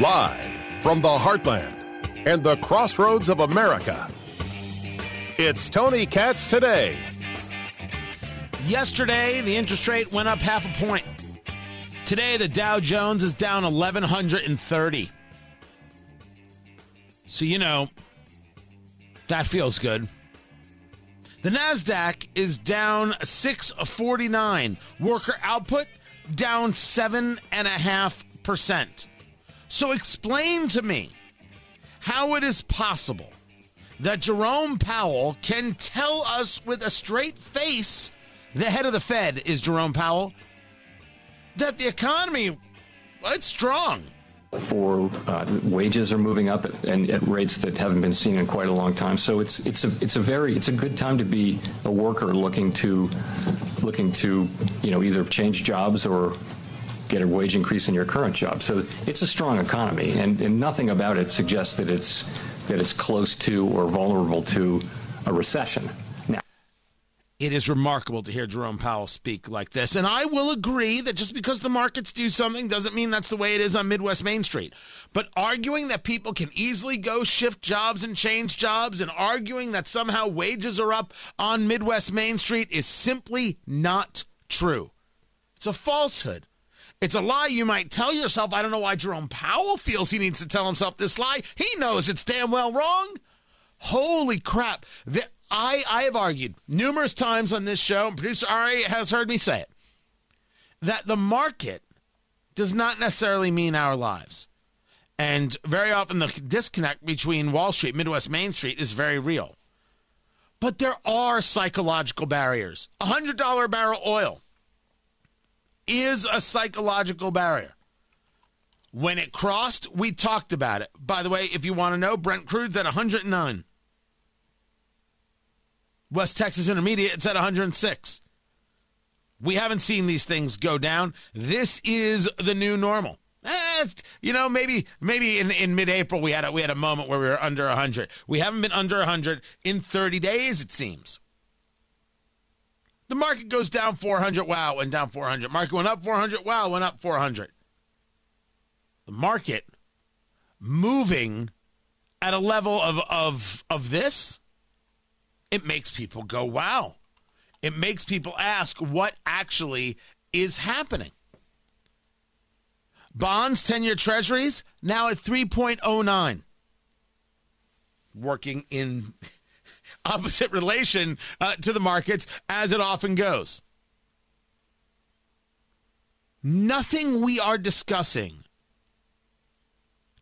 Live from the heartland and the crossroads of America. It's Tony Katz today. Yesterday, the interest rate went up half a point. Today, the Dow Jones is down 1,130. So, you know, that feels good. The NASDAQ is down 649. Worker output down 7.5%. So, explain to me how it is possible that Jerome Powell can tell us with a straight face, the head of the Fed is Jerome Powell, that the economy, it's strong. For uh, wages are moving up at, and at rates that haven't been seen in quite a long time. So it's it's a it's a very it's a good time to be a worker looking to looking to you know either change jobs or get a wage increase in your current job. So it's a strong economy, and, and nothing about it suggests that it's that it's close to or vulnerable to a recession. Now, it is remarkable to hear Jerome Powell speak like this. And I will agree that just because the markets do something doesn't mean that's the way it is on Midwest Main Street. But arguing that people can easily go shift jobs and change jobs and arguing that somehow wages are up on Midwest Main Street is simply not true. It's a falsehood. It's a lie you might tell yourself. I don't know why Jerome Powell feels he needs to tell himself this lie. He knows it's damn well wrong. Holy crap. The, I, I have argued numerous times on this show, and producer Ari has heard me say it, that the market does not necessarily mean our lives. And very often the disconnect between Wall Street, Midwest Main Street is very real. But there are psychological barriers. $100 barrel oil is a psychological barrier. When it crossed, we talked about it. By the way, if you want to know, Brent Crude's at 109. West Texas Intermediate, it's at 106. We haven't seen these things go down. This is the new normal. Eh, you know, maybe maybe in, in mid-April we had a, we had a moment where we were under 100. We haven't been under 100 in 30 days, it seems. The market goes down 400. Wow, went down 400. Market went up 400. Wow, went up 400. The market moving at a level of of of this, it makes people go, "Wow." It makes people ask what actually is happening. Bonds, 10 year treasuries, now at 3.09. Working in opposite relation uh, to the markets as it often goes. Nothing we are discussing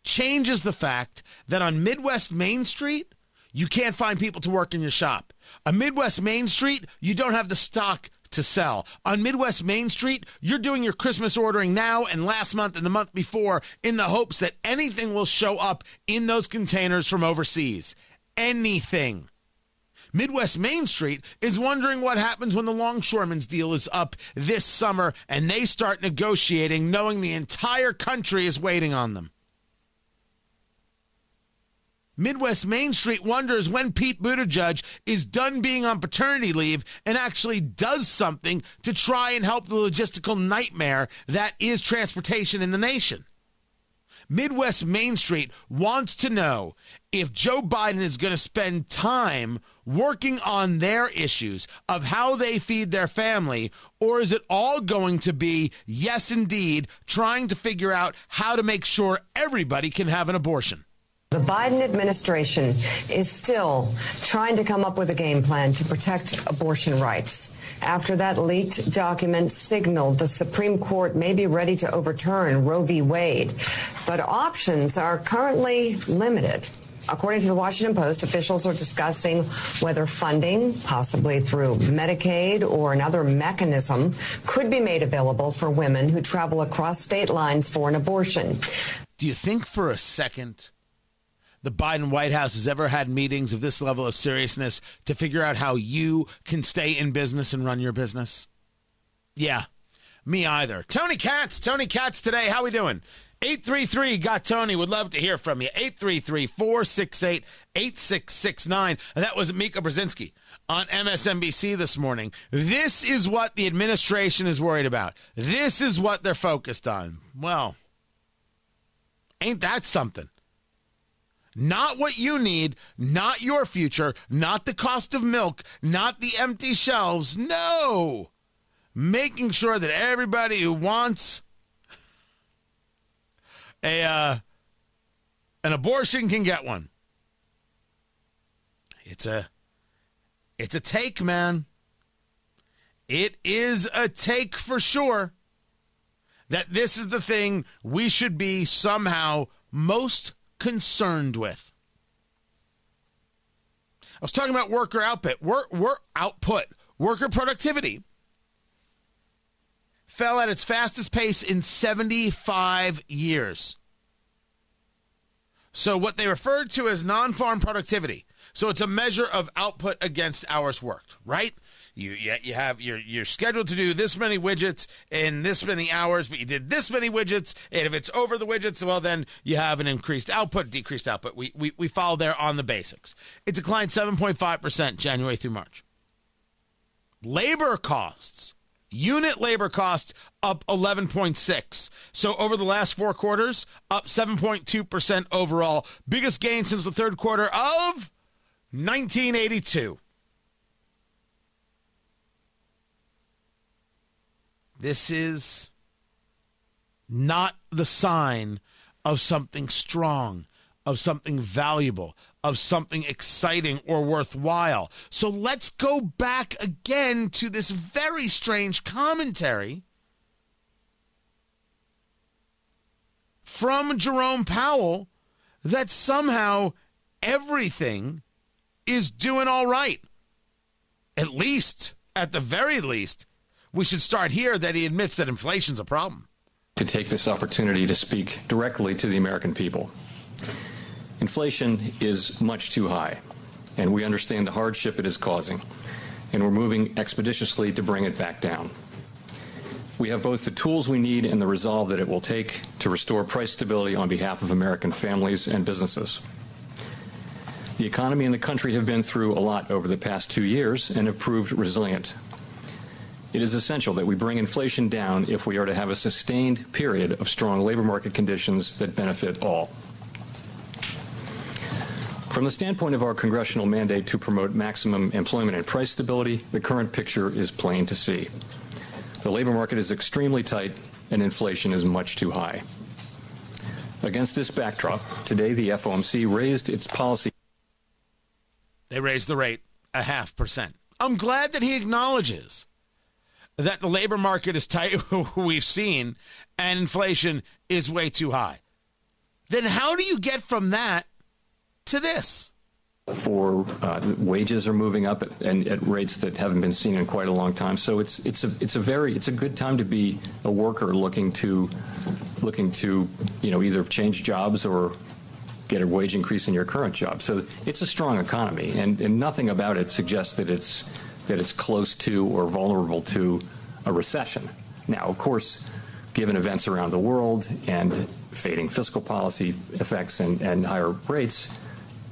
changes the fact that on Midwest Main Street, you can't find people to work in your shop. On Midwest Main Street, you don't have the stock to sell. On Midwest Main Street, you're doing your Christmas ordering now and last month and the month before in the hopes that anything will show up in those containers from overseas. Anything. Midwest Main Street is wondering what happens when the longshoremen's deal is up this summer and they start negotiating, knowing the entire country is waiting on them. Midwest Main Street wonders when Pete Buttigieg is done being on paternity leave and actually does something to try and help the logistical nightmare that is transportation in the nation. Midwest Main Street wants to know if Joe Biden is going to spend time working on their issues of how they feed their family, or is it all going to be, yes, indeed, trying to figure out how to make sure everybody can have an abortion? The Biden administration is still trying to come up with a game plan to protect abortion rights. After that leaked document signaled the Supreme Court may be ready to overturn Roe v. Wade, but options are currently limited. According to the Washington Post, officials are discussing whether funding, possibly through Medicaid or another mechanism, could be made available for women who travel across state lines for an abortion. Do you think for a second the Biden White House has ever had meetings of this level of seriousness to figure out how you can stay in business and run your business? Yeah, me either. Tony Katz, Tony Katz today. How we doing? 833 got Tony. Would love to hear from you. 833 468 8669. That was Mika Brzezinski on MSNBC this morning. This is what the administration is worried about. This is what they're focused on. Well, Ain't that something? Not what you need, not your future, not the cost of milk, not the empty shelves. No. Making sure that everybody who wants a uh, an abortion can get one. It's a it's a take, man. It is a take for sure that this is the thing we should be somehow most concerned with. I was talking about worker output, work, work output, worker productivity fell at its fastest pace in 75 years. So what they referred to as non-farm productivity. So it's a measure of output against hours worked, right? You, you you have you're you're scheduled to do this many widgets in this many hours, but you did this many widgets, and if it's over the widgets, well then you have an increased output, decreased output. We we we follow there on the basics. It declined 7.5 percent January through March. Labor costs, unit labor costs up 11.6. So over the last four quarters, up 7.2 percent overall, biggest gain since the third quarter of 1982. This is not the sign of something strong, of something valuable, of something exciting or worthwhile. So let's go back again to this very strange commentary from Jerome Powell that somehow everything is doing all right. At least, at the very least, we should start here that he admits that inflation's a problem. To take this opportunity to speak directly to the American people. Inflation is much too high, and we understand the hardship it is causing, and we're moving expeditiously to bring it back down. We have both the tools we need and the resolve that it will take to restore price stability on behalf of American families and businesses. The economy and the country have been through a lot over the past two years and have proved resilient. It is essential that we bring inflation down if we are to have a sustained period of strong labor market conditions that benefit all. From the standpoint of our congressional mandate to promote maximum employment and price stability, the current picture is plain to see. The labor market is extremely tight and inflation is much too high. Against this backdrop, today the FOMC raised its policy. They raised the rate a half percent. I'm glad that he acknowledges that the labor market is tight, we've seen, and inflation is way too high. Then how do you get from that to this? For uh, wages are moving up at, and at rates that haven't been seen in quite a long time. So it's it's a it's a very it's a good time to be a worker looking to looking to you know either change jobs or get a wage increase in your current job. So it's a strong economy, and, and nothing about it suggests that it's that it's close to or vulnerable to a recession. Now, of course, given events around the world and fading fiscal policy effects and, and higher rates,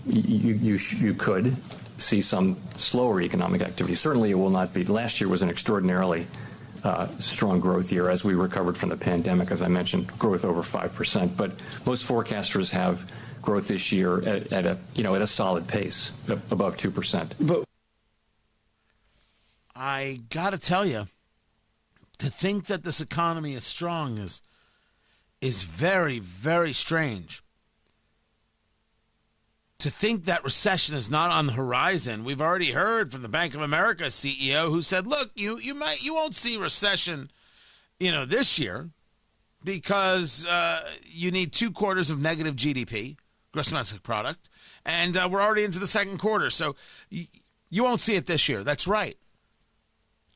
you, you, you could see some slower economic activity. Certainly, it will not be. Last year was an extraordinarily uh, strong growth year as we recovered from the pandemic. As I mentioned, growth over five percent. But most forecasters have growth this year at, at, a you know at a solid pace, above two percent. But I got to tell you, to think that this economy is strong is is very very strange. To think that recession is not on the horizon. We've already heard from the Bank of America CEO who said, "Look, you you might you won't see recession, you know, this year because uh, you need two quarters of negative GDP, gross domestic product, and uh, we're already into the second quarter, so y- you won't see it this year." That's right.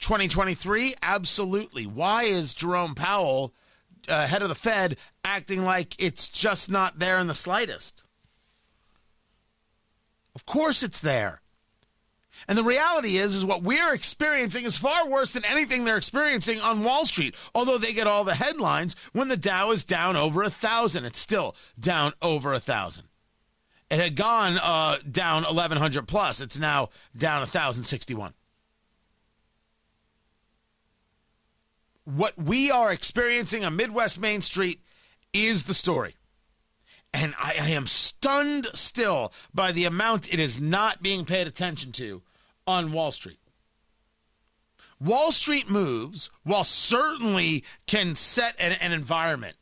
2023? Absolutely. Why is Jerome Powell, uh, head of the Fed, acting like it's just not there in the slightest? Of course it's there. And the reality is, is what we're experiencing is far worse than anything they're experiencing on Wall Street. Although they get all the headlines when the Dow is down over a thousand, it's still down over a thousand. It had gone uh, down 1100 plus. It's now down 1061. what we are experiencing on Midwest Main Street is the story. And I, I am stunned still by the amount it is not being paid attention to on Wall Street. Wall Street moves, while certainly can set an, an environment.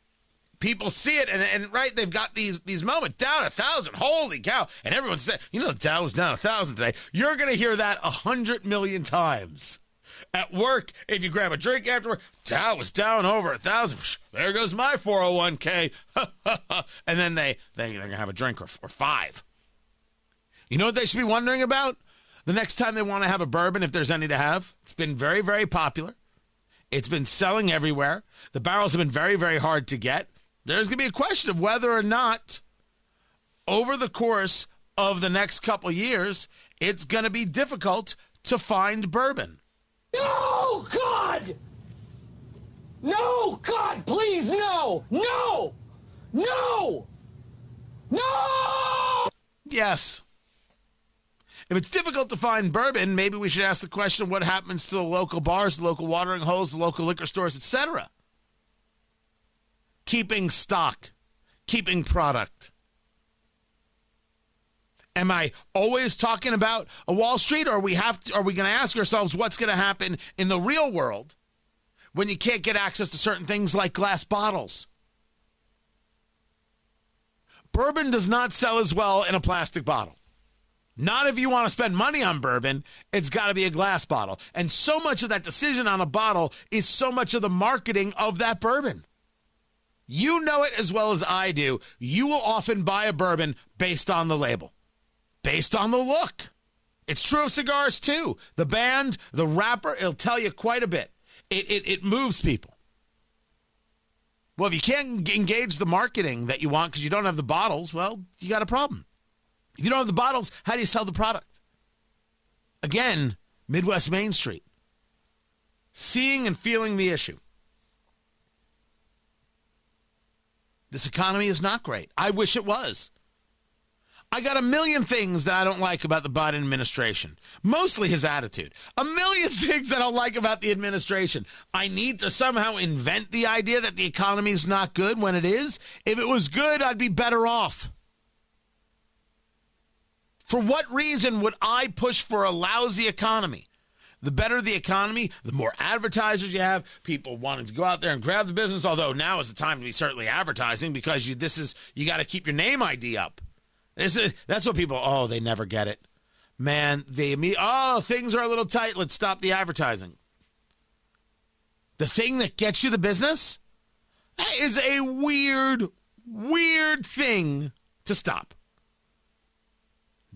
People see it and, and right they've got these these moments. Down a thousand holy cow. And everyone said you know the dow was down a thousand today. You're going to hear that a hundred million times at work. If you grab a drink afterward dow was down over a thousand. There goes my 401k and then they, they they're going to have a drink or, or five. You know what they should be wondering about? The next time they want to have a bourbon if there's any to have it's been very very popular. It's been selling everywhere. The barrels have been very very hard to get. There's going to be a question of whether or not over the course of the next couple years, it's going to be difficult to find bourbon. No, God! No, God, please, no! No! No! No! Yes. If it's difficult to find bourbon, maybe we should ask the question what happens to the local bars, the local watering holes, the local liquor stores, etc keeping stock, keeping product. Am I always talking about a Wall Street, or are we have to, are we going to ask ourselves what's going to happen in the real world when you can't get access to certain things like glass bottles? Bourbon does not sell as well in a plastic bottle. Not if you want to spend money on bourbon, it's got to be a glass bottle. And so much of that decision on a bottle is so much of the marketing of that bourbon. You know it as well as I do. You will often buy a bourbon based on the label, based on the look. It's true of cigars too. The band, the wrapper, it'll tell you quite a bit. It, it, it moves people. Well, if you can't engage the marketing that you want because you don't have the bottles, well, you got a problem. If you don't have the bottles, how do you sell the product? Again, Midwest Main Street. Seeing and feeling the issue. This economy is not great. I wish it was. I got a million things that I don't like about the Biden administration. Mostly his attitude. A million things that I don't like about the administration. I need to somehow invent the idea that the economy is not good when it is. If it was good, I'd be better off. For what reason would I push for a lousy economy? the better the economy, the more advertisers you have, people wanting to go out there and grab the business. Although now is the time to be certainly advertising because you this is you got to keep your name ID up. This is that's what people. Oh, they never get it, man. They me. Oh, things are a little tight. Let's stop the advertising. The thing that gets you the business is a weird, weird thing to stop.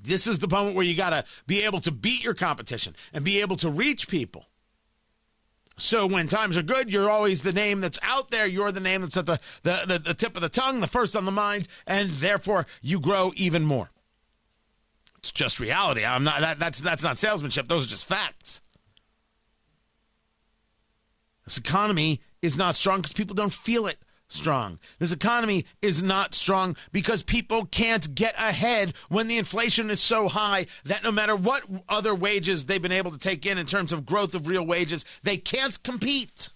This is the moment where you got to be able to beat your competition and be able to reach people. So when times are good, you're always the name that's out there. You're the name that's at the, the, the, the tip of the tongue, the first on the mind, and therefore you grow even more. It's just reality. I'm not that, that's that's not salesmanship. Those are just facts. This economy is not strong because people don't feel it strong. This economy is not strong because people can't get ahead when the inflation is so high that no matter what other wages they've been able to take in in terms of growth of real wages, they can't compete.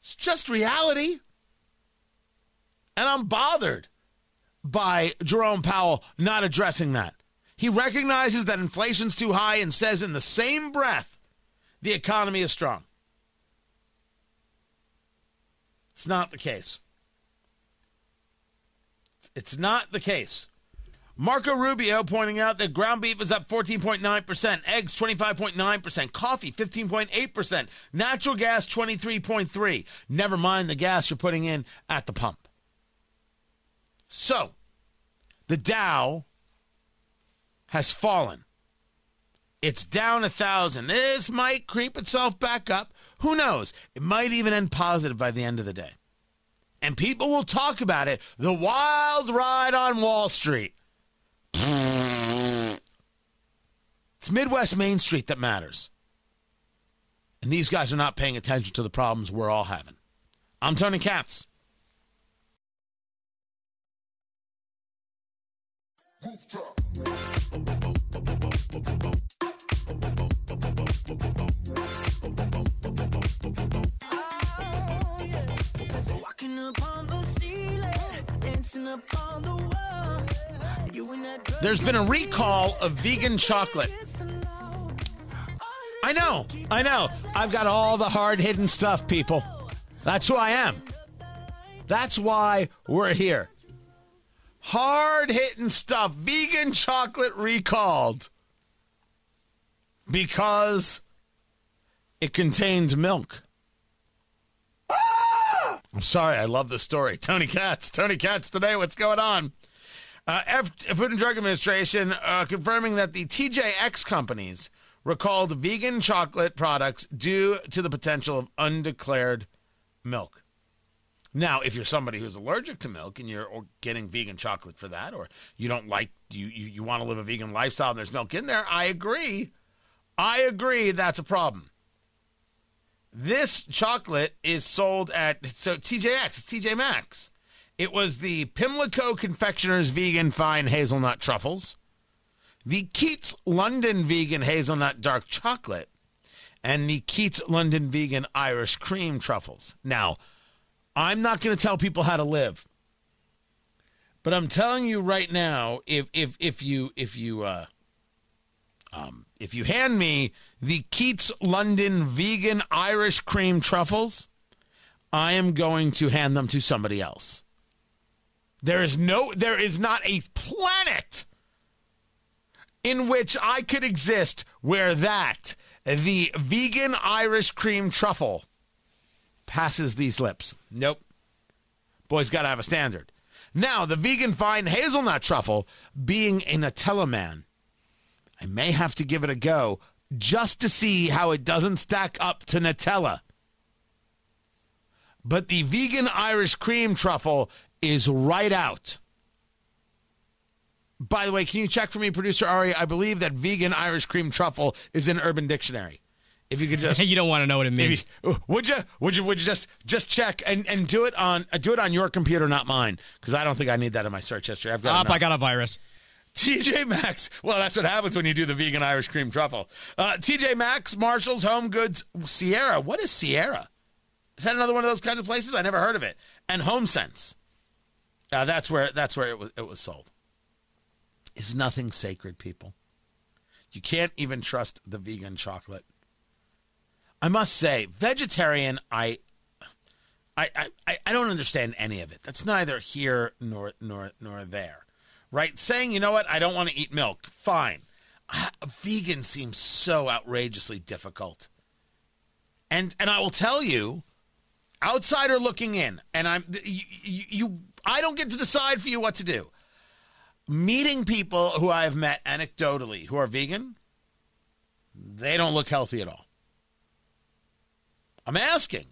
It's just reality. And I'm bothered by Jerome Powell not addressing that. He recognizes that inflation's too high and says in the same breath the economy is strong. It's not the case. It's not the case. Marco Rubio pointing out that ground beef is up 14.9%, eggs 25.9%, coffee 15.8%, natural gas 23.3. Never mind the gas you're putting in at the pump. So, the Dow has fallen. It's down a thousand. This might creep itself back up. Who knows? It might even end positive by the end of the day. And people will talk about it. The wild ride on Wall Street. It's Midwest Main Street that matters. And these guys are not paying attention to the problems we're all having. I'm Tony Katz. Walking There's been a recall of vegan chocolate. I know, I know. I've got all the hard hidden stuff, people. That's who I am. That's why we're here. Hard hitting stuff. Vegan chocolate recalled. Because it contains milk. I'm sorry, I love the story. Tony Katz, Tony Katz today. What's going on? Uh, F- Food and Drug Administration uh, confirming that the TJX companies recalled vegan chocolate products due to the potential of undeclared milk. Now, if you're somebody who's allergic to milk and you're getting vegan chocolate for that, or you don't like you you, you want to live a vegan lifestyle and there's milk in there, I agree. I agree that's a problem. This chocolate is sold at so TJX, TJ Maxx. It was the Pimlico Confectioners Vegan Fine Hazelnut Truffles, the Keats London Vegan Hazelnut Dark Chocolate, and the Keats London Vegan Irish Cream Truffles. Now, I'm not going to tell people how to live, but I'm telling you right now, if if if you if you uh, um, if you hand me the Keats London Vegan Irish Cream Truffles, I am going to hand them to somebody else. There is no, there is not a planet in which I could exist where that, the vegan Irish cream truffle, passes these lips. Nope. Boy's got to have a standard. Now, the vegan fine hazelnut truffle, being a Nutella man, I may have to give it a go just to see how it doesn't stack up to Nutella. But the vegan Irish cream truffle is right out. By the way, can you check for me, producer Ari? I believe that vegan Irish cream truffle is in Urban Dictionary. If you could just, you don't want to know what it means. You, would you? Would you? Would you just just check and, and do it on uh, do it on your computer, not mine, because I don't think I need that in my search history. I've got. Up, I got a virus. TJ Maxx. Well, that's what happens when you do the vegan Irish cream truffle. Uh, TJ Maxx, Marshalls, Home Goods, Sierra. What is Sierra? Is that another one of those kinds of places? I never heard of it. And Home Sense. Uh, that's where that's where it was it was sold. Is nothing sacred, people. You can't even trust the vegan chocolate. I must say, vegetarian, I, I, I, I don't understand any of it. That's neither here nor nor nor there, right? Saying, you know what, I don't want to eat milk, fine. Uh, vegan seems so outrageously difficult. And and I will tell you, outsider looking in, and I'm you, you, I don't get to decide for you what to do. Meeting people who I have met anecdotally who are vegan, they don't look healthy at all. I'm asking.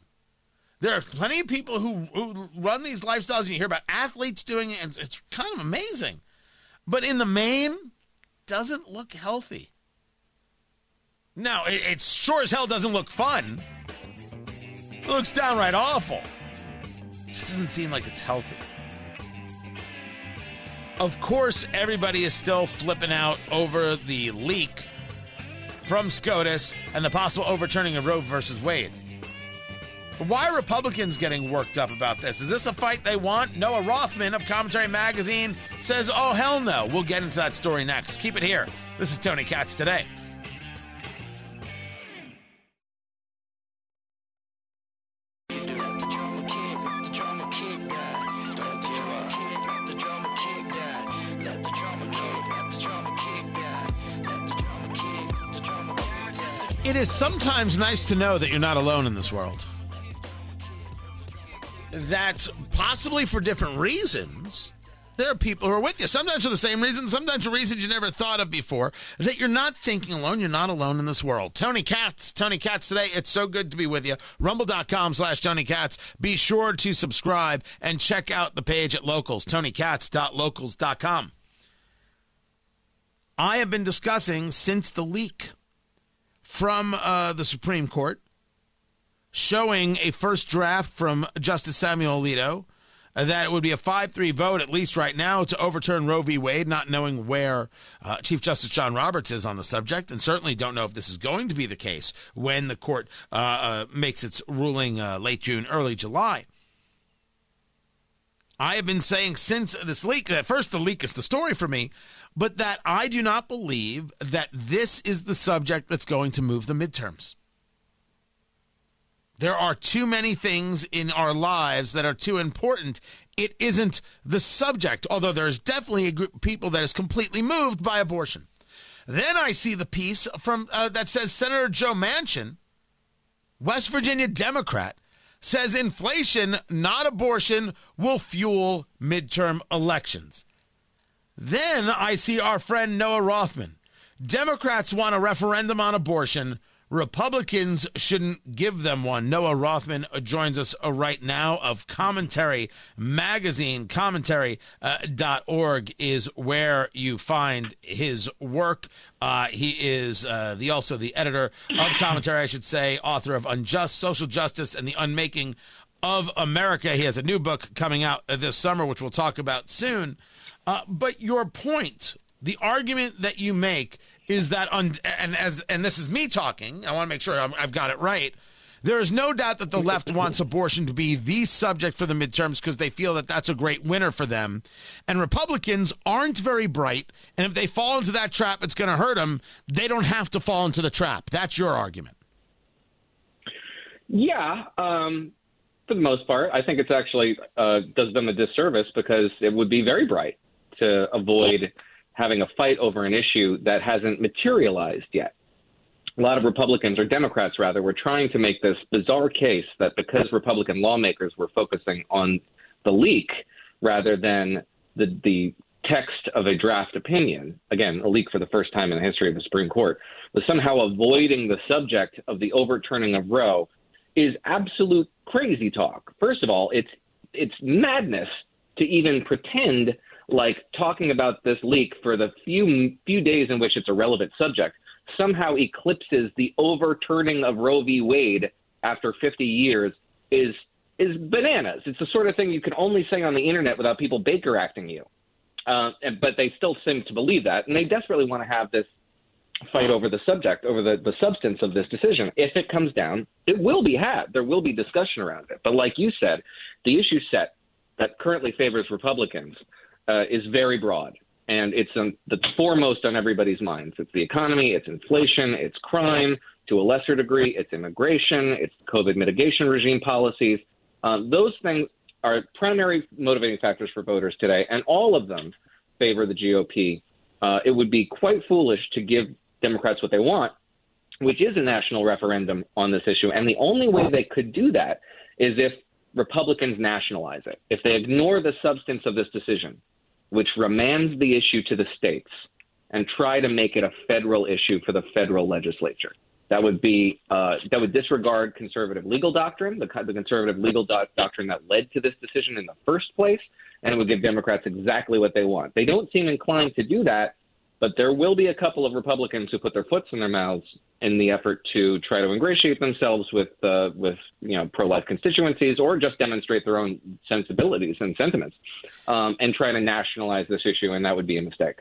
There are plenty of people who, who run these lifestyles, and you hear about athletes doing it, and it's kind of amazing. But in the main, doesn't look healthy. Now, it, it sure as hell doesn't look fun. It looks downright awful. Just doesn't seem like it's healthy. Of course, everybody is still flipping out over the leak from SCOTUS and the possible overturning of Roe versus Wade. Why are Republicans getting worked up about this? Is this a fight they want? Noah Rothman of Commentary Magazine says, oh, hell no. We'll get into that story next. Keep it here. This is Tony Katz today. It is sometimes nice to know that you're not alone in this world. That possibly for different reasons, there are people who are with you. Sometimes for the same reason, sometimes for reasons you never thought of before. That you're not thinking alone. You're not alone in this world. Tony Katz, Tony Katz today. It's so good to be with you. Rumble.com slash Tony Katz. Be sure to subscribe and check out the page at locals, tonykatz.locals.com. I have been discussing since the leak from uh, the Supreme Court showing a first draft from Justice Samuel Alito uh, that it would be a 5 3 vote, at least right now, to overturn Roe v. Wade, not knowing where uh, Chief Justice John Roberts is on the subject, and certainly don't know if this is going to be the case when the court uh, uh makes its ruling uh, late June, early July. I have been saying since this leak, that first, the leak is the story for me, but that I do not believe that this is the subject that's going to move the midterms. There are too many things in our lives that are too important. It isn't the subject, although there's definitely a group of people that is completely moved by abortion. Then I see the piece from uh, that says Senator Joe Manchin, West Virginia Democrat, says inflation, not abortion, will fuel midterm elections. Then I see our friend Noah Rothman. Democrats want a referendum on abortion. Republicans shouldn't give them one. Noah Rothman joins us uh, right now of Commentary Magazine. Commentary.org uh, is where you find his work. Uh, he is uh, the also the editor of Commentary, I should say, author of Unjust Social Justice and the Unmaking of America. He has a new book coming out this summer, which we'll talk about soon. Uh, but your point, the argument that you make is that, un- and as and this is me talking, I want to make sure i have got it right. There is no doubt that the left wants abortion to be the subject for the midterms because they feel that that's a great winner for them. And Republicans aren't very bright. And if they fall into that trap, it's going to hurt them. They don't have to fall into the trap. That's your argument. Yeah. Um, for the most part, I think it's actually uh, does them a disservice because it would be very bright to avoid having a fight over an issue that hasn't materialized yet. A lot of Republicans, or Democrats rather, were trying to make this bizarre case that because Republican lawmakers were focusing on the leak rather than the, the text of a draft opinion, again, a leak for the first time in the history of the Supreme Court, was somehow avoiding the subject of the overturning of Roe is absolute crazy talk. First of all, it's it's madness to even pretend like talking about this leak for the few few days in which it's a relevant subject somehow eclipses the overturning of Roe v. Wade after 50 years is is bananas. It's the sort of thing you can only say on the internet without people Baker acting you. Uh, and, but they still seem to believe that, and they desperately want to have this fight over the subject, over the, the substance of this decision. If it comes down, it will be had. There will be discussion around it. But like you said, the issue set that currently favors Republicans uh, is very broad, and it's um, the foremost on everybody's minds. It's the economy, it's inflation, it's crime. To a lesser degree, it's immigration, it's COVID mitigation regime policies. Um, those things are primary motivating factors for voters today, and all of them favor the GOP. Uh, it would be quite foolish to give Democrats what they want, which is a national referendum on this issue. And the only way they could do that is if Republicans nationalize it. If they ignore the substance of this decision, which remands the issue to the states and try to make it a federal issue for the federal legislature. That would be uh, that would disregard conservative legal doctrine, the, the conservative legal do- doctrine that led to this decision in the first place, and it would give Democrats exactly what they want. They don't seem inclined to do that but there will be a couple of Republicans who put their foots in their mouths in the effort to try to ingratiate themselves with uh, with you know pro-life constituencies or just demonstrate their own sensibilities and sentiments um, and try to nationalize this issue, and that would be a mistake.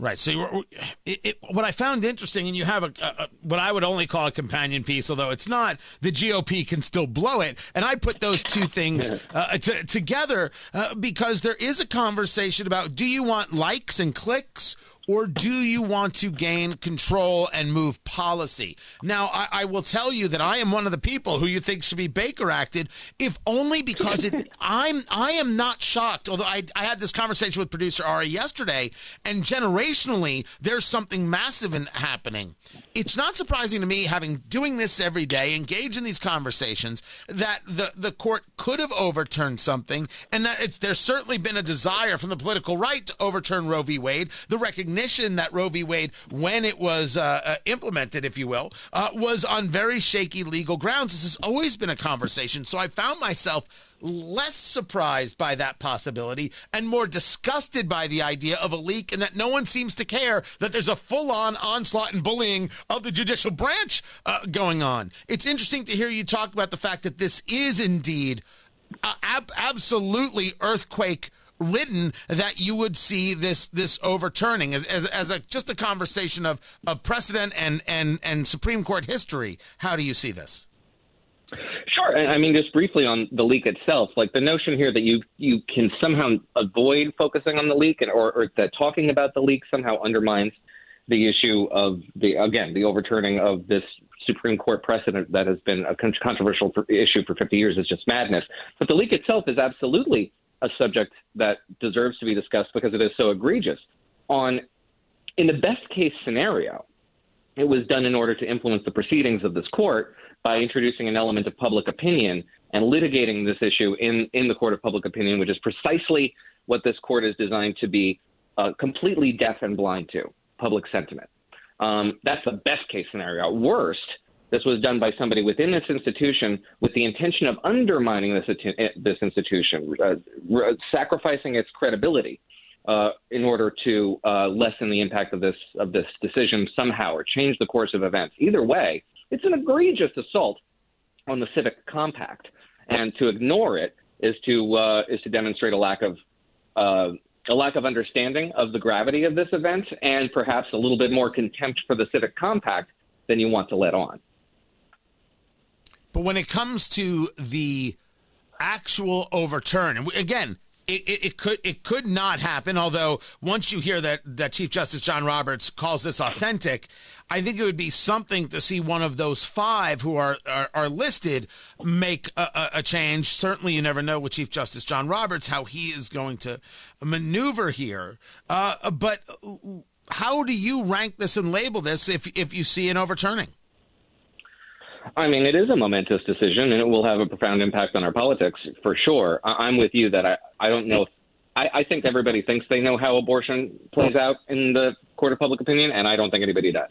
Right. So, it, it, what I found interesting, and you have a, a, what I would only call a companion piece, although it's not. The GOP can still blow it, and I put those two things uh, t- together uh, because there is a conversation about: do you want likes and clicks, or do you want to gain control and move policy? Now, I, I, will tell you that I am one of the people who you think should be Baker acted, if only because it. I'm I am not shocked. Although I, I had this conversation with producer Ari yesterday, and generationally, there's something massive in happening. It's not surprising to me, having doing this every day, engage in these conversations, that the the court could have overturned something, and that it's there's certainly been a desire from the political right to overturn Roe v. Wade. The recognition recognition that Roe v. Wade, when it was uh, uh, implemented, if you will, uh, was on very shaky legal grounds. This has always been a conversation. So I found myself less surprised by that possibility and more disgusted by the idea of a leak and that no one seems to care that there's a full on onslaught and bullying of the judicial branch uh, going on. It's interesting to hear you talk about the fact that this is indeed uh, ab- absolutely earthquake written that you would see this this overturning as, as, as a just a conversation of, of precedent and, and, and Supreme Court history. How do you see this? Sure. I mean, just briefly on the leak itself, like the notion here that you you can somehow avoid focusing on the leak, and or, or that talking about the leak somehow undermines the issue of the again the overturning of this Supreme Court precedent that has been a controversial issue for 50 years is just madness. But the leak itself is absolutely a subject that deserves to be discussed because it is so egregious. On in the best case scenario, it was done in order to influence the proceedings of this court by introducing an element of public opinion and litigating this issue in, in the court of public opinion, which is precisely what this court is designed to be uh, completely deaf and blind to public sentiment. Um, that's the best case scenario. Worst, this was done by somebody within this institution with the intention of undermining this, this institution, uh, sacrificing its credibility uh, in order to uh, lessen the impact of this of this decision somehow or change the course of events. Either way, it's an egregious assault on the civic compact, and to ignore it is to uh, is to demonstrate a lack of uh, a lack of understanding of the gravity of this event, and perhaps a little bit more contempt for the civic compact than you want to let on. But when it comes to the actual overturn, and again, it, it, it, could it could not happen. Although once you hear that that Chief Justice John Roberts calls this authentic, I think it would be something to see one of those five who are are, are listed make a, a, change. Certainly, you never know with Chief Justice John Roberts how he is going to maneuver here. Uh, but how do you rank this and label this if if you see an overturning? I mean, it is a momentous decision, and it will have a profound impact on our politics for sure. I- am with you that I, I don't know if I, I think everybody thinks they know how abortion plays out in the court of public opinion, and I don't think anybody does.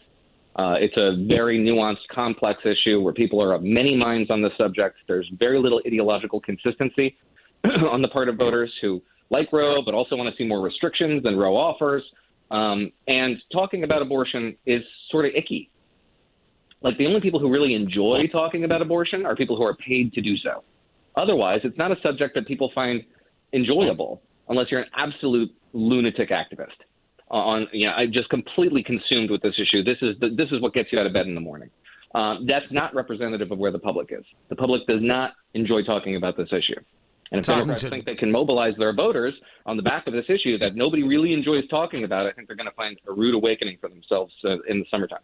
Uh, it's a very nuanced, complex issue where people are of many minds on the subject. There's very little ideological consistency on the part of voters who like Roe, but also want to see more restrictions than Roe offers. Um, and talking about abortion is sort of icky like the only people who really enjoy talking about abortion are people who are paid to do so. Otherwise, it's not a subject that people find enjoyable unless you're an absolute lunatic activist. On you know, I'm just completely consumed with this issue. This is the, this is what gets you out of bed in the morning. Um, that's not representative of where the public is. The public does not enjoy talking about this issue. And if talking Democrats to... think they can mobilize their voters on the back of this issue that nobody really enjoys talking about, I think they're going to find a rude awakening for themselves uh, in the summertime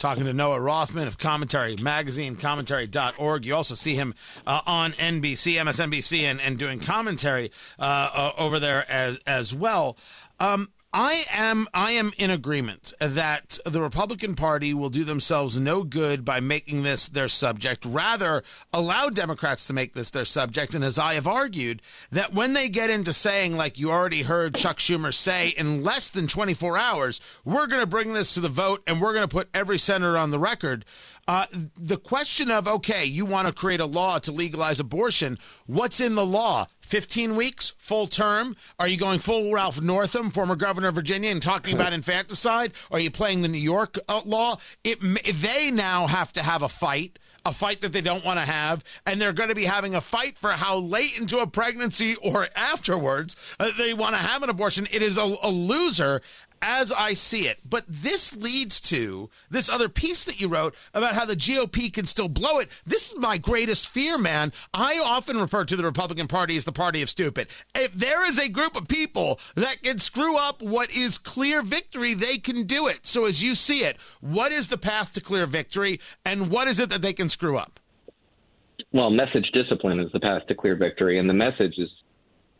talking to Noah Rothman of Commentary Magazine, commentary.org. You also see him uh, on NBC, MSNBC, and, and doing commentary uh, uh, over there as, as well. Um, I am I am in agreement that the Republican Party will do themselves no good by making this their subject. Rather, allow Democrats to make this their subject. And as I have argued, that when they get into saying, like you already heard Chuck Schumer say, in less than 24 hours, we're going to bring this to the vote and we're going to put every senator on the record. Uh, the question of okay, you want to create a law to legalize abortion? What's in the law? 15 weeks, full term? Are you going full Ralph Northam, former governor of Virginia, and talking about infanticide? Are you playing the New York uh, law? It, they now have to have a fight a fight that they don't want to have, and they're going to be having a fight for how late into a pregnancy or afterwards uh, they want to have an abortion. It is a, a loser, as I see it. But this leads to this other piece that you wrote about how the GOP can still blow it. This is my greatest fear, man. I often refer to the Republican Party as the party of stupid. If there is a group of people that can screw up what is clear victory, they can do it. So, as you see it, what is the path to clear victory, and what is it that they can screw up? Well, message discipline is the path to clear victory, and the message is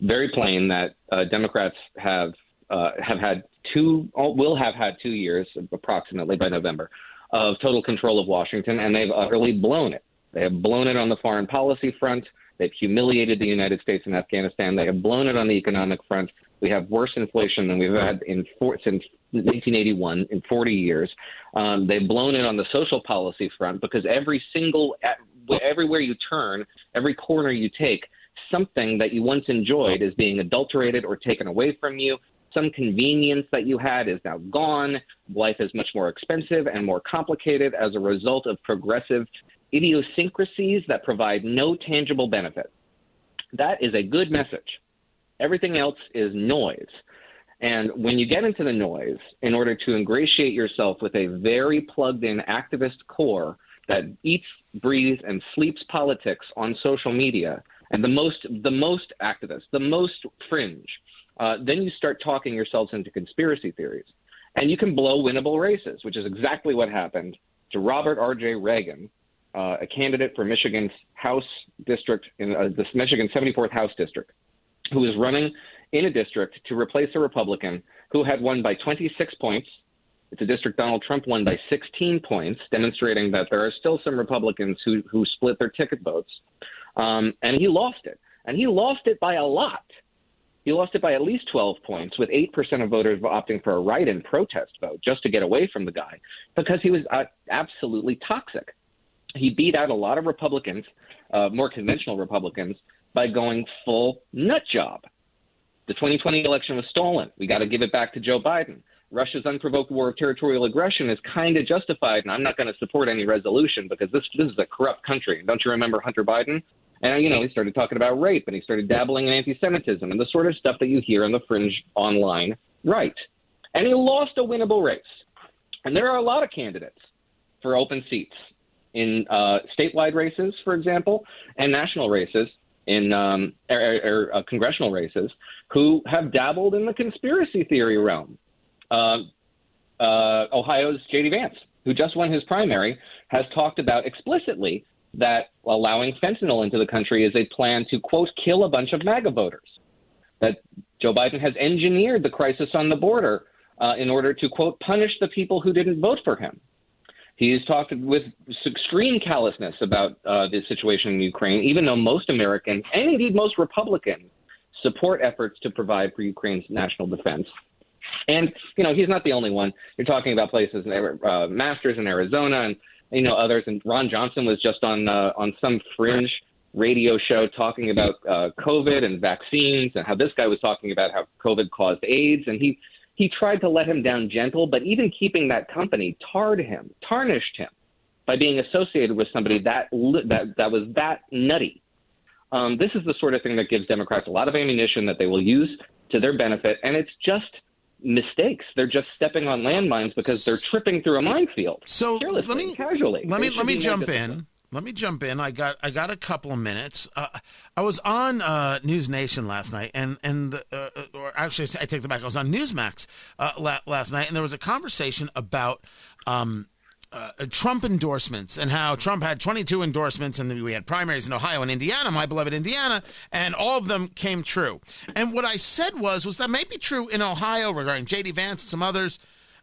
very plain that uh, Democrats have uh, have had two, will have had two years approximately by November of total control of Washington, and they've utterly blown it. They have blown it on the foreign policy front. They've humiliated the United States and Afghanistan. They have blown it on the economic front. We have worse inflation than we've had in four, since 1981 in 40 years. Um, they've blown it on the social policy front because every single, everywhere you turn, every corner you take, something that you once enjoyed is being adulterated or taken away from you. Some convenience that you had is now gone. Life is much more expensive and more complicated as a result of progressive idiosyncrasies that provide no tangible benefit. That is a good message. Everything else is noise. And when you get into the noise, in order to ingratiate yourself with a very plugged in activist core that eats, breathes, and sleeps politics on social media, and the most the most activists, the most fringe, uh, then you start talking yourselves into conspiracy theories, and you can blow winnable races, which is exactly what happened to Robert R.J. Regan, uh, a candidate for Michigan's House district in uh, the Michigan 74th House district, who was running in a district to replace a Republican who had won by 26 points. It's a district Donald Trump won by 16 points, demonstrating that there are still some Republicans who, who split their ticket votes. Um, and he lost it. And he lost it by a lot. He lost it by at least 12 points, with 8% of voters opting for a write in protest vote just to get away from the guy because he was uh, absolutely toxic. He beat out a lot of Republicans, uh, more conventional Republicans, by going full nut job. The 2020 election was stolen. We got to give it back to Joe Biden. Russia's unprovoked war of territorial aggression is kind of justified, and I'm not going to support any resolution because this this is a corrupt country. Don't you remember Hunter Biden? And you know, he started talking about rape, and he started dabbling in anti-Semitism and the sort of stuff that you hear on the fringe online right. And he lost a winnable race. And there are a lot of candidates for open seats in uh, statewide races, for example, and national races in um, er, er, er, uh, congressional races who have dabbled in the conspiracy theory realm. Uh, uh Ohio's J.D. Vance, who just won his primary, has talked about explicitly that allowing fentanyl into the country is a plan to, quote, kill a bunch of MAGA voters. That Joe Biden has engineered the crisis on the border uh, in order to, quote, punish the people who didn't vote for him. He's talked with extreme callousness about uh, the situation in Ukraine, even though most Americans, and indeed most Republicans, support efforts to provide for Ukraine's national defense. And, you know, he's not the only one. You're talking about places, uh, Masters in Arizona and, you know, others. And Ron Johnson was just on, uh, on some fringe radio show talking about uh, COVID and vaccines and how this guy was talking about how COVID caused AIDS. And he, he tried to let him down gentle, but even keeping that company tarred him, tarnished him by being associated with somebody that that that was that nutty. Um, this is the sort of thing that gives Democrats a lot of ammunition that they will use to their benefit, and it's just mistakes. They're just stepping on landmines because they're tripping through a minefield. So let me casually. Let me let me jump in. Let me jump in. I got I got a couple of minutes. Uh, I was on uh, News Nation last night, and and uh, or actually I take the back. I was on Newsmax uh, la- last night, and there was a conversation about. Um, uh, Trump endorsements and how Trump had 22 endorsements, and we had primaries in Ohio and Indiana, my beloved Indiana, and all of them came true. And what I said was, was that may be true in Ohio regarding J.D. Vance and some others,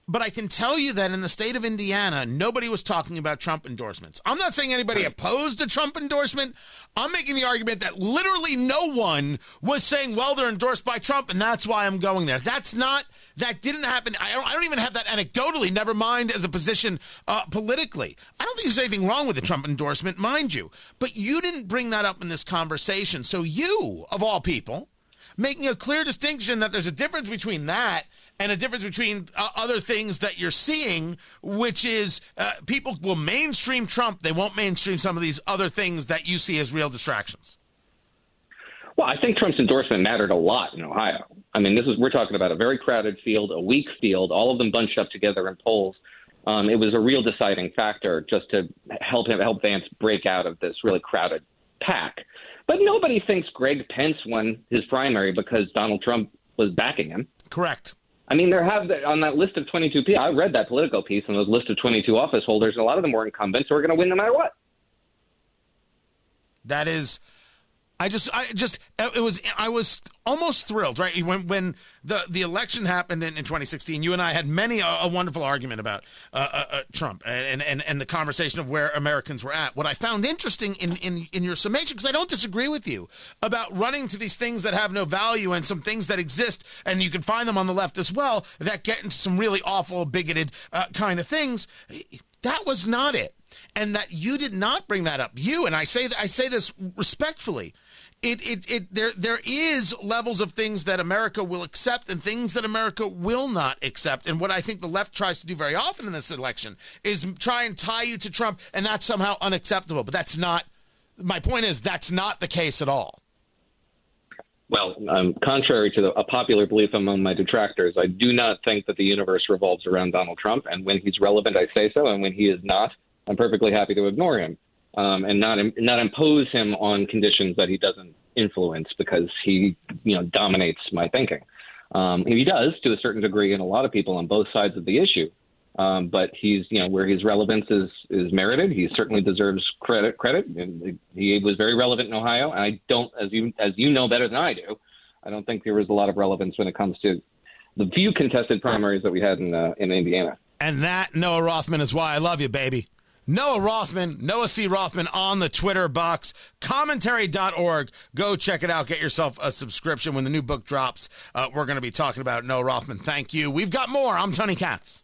but I can tell you that in the state of Indiana, nobody was talking about Trump endorsements. I'm not saying anybody opposed a Trump endorsement. I'm making the argument that literally no one was saying, well, they're endorsed by Trump, and that's why I'm going there. That's not, that didn't happen. I don't, I don't even have that anecdotally, never mind as a position uh, politically. I don't think there's anything wrong with the Trump endorsement, mind you. But you didn't bring that up in this conversation. So you, of all people, making a clear distinction that there's a difference between that and a difference between uh, other things that you're seeing, which is uh, people will mainstream Trump. They won't mainstream some of these other things that you see as real distractions. Well, I think Trump's endorsement mattered a lot in Ohio. I mean, this is we're talking about a very crowded field, a weak field, all of them bunched up together in polls. Um, it was a real deciding factor just to help him help Vance break out of this really crowded pack. But nobody thinks Greg Pence won his primary because Donald Trump was backing him. Correct. I mean, there have on that list of 22 people. I read that Politico piece on those list of 22 office holders, a lot of them were incumbents who are going to win no matter what. That is I just, I just, it was, I was almost thrilled, right? When when the the election happened in, in 2016, you and I had many a, a wonderful argument about uh, uh, uh, Trump and, and and the conversation of where Americans were at. What I found interesting in in in your summation, because I don't disagree with you about running to these things that have no value and some things that exist, and you can find them on the left as well that get into some really awful, bigoted uh, kind of things. That was not it and that you did not bring that up. You and I say that I say this respectfully. It, it, it, there, there is levels of things that America will accept and things that America will not accept. And what I think the left tries to do very often in this election is try and tie you to Trump, and that's somehow unacceptable. But that's not, my point is, that's not the case at all. Well, um, contrary to the, a popular belief among my detractors, I do not think that the universe revolves around Donald Trump. And when he's relevant, I say so. And when he is not, I'm perfectly happy to ignore him um, and not not impose him on conditions that he doesn't influence because he you know dominates my thinking. Um, he does to a certain degree, and a lot of people on both sides of the issue. Um, but he's you know where his relevance is is merited. He certainly deserves credit. Credit. And he was very relevant in Ohio. And I don't, as you as you know better than I do, I don't think there was a lot of relevance when it comes to the few contested primaries that we had in uh, in Indiana. And that Noah Rothman is why I love you, baby. Noah Rothman, Noah C. Rothman on the Twitter box, commentary.org. Go check it out. Get yourself a subscription when the new book drops. Uh, we're going to be talking about Noah Rothman. Thank you. We've got more. I'm Tony Katz.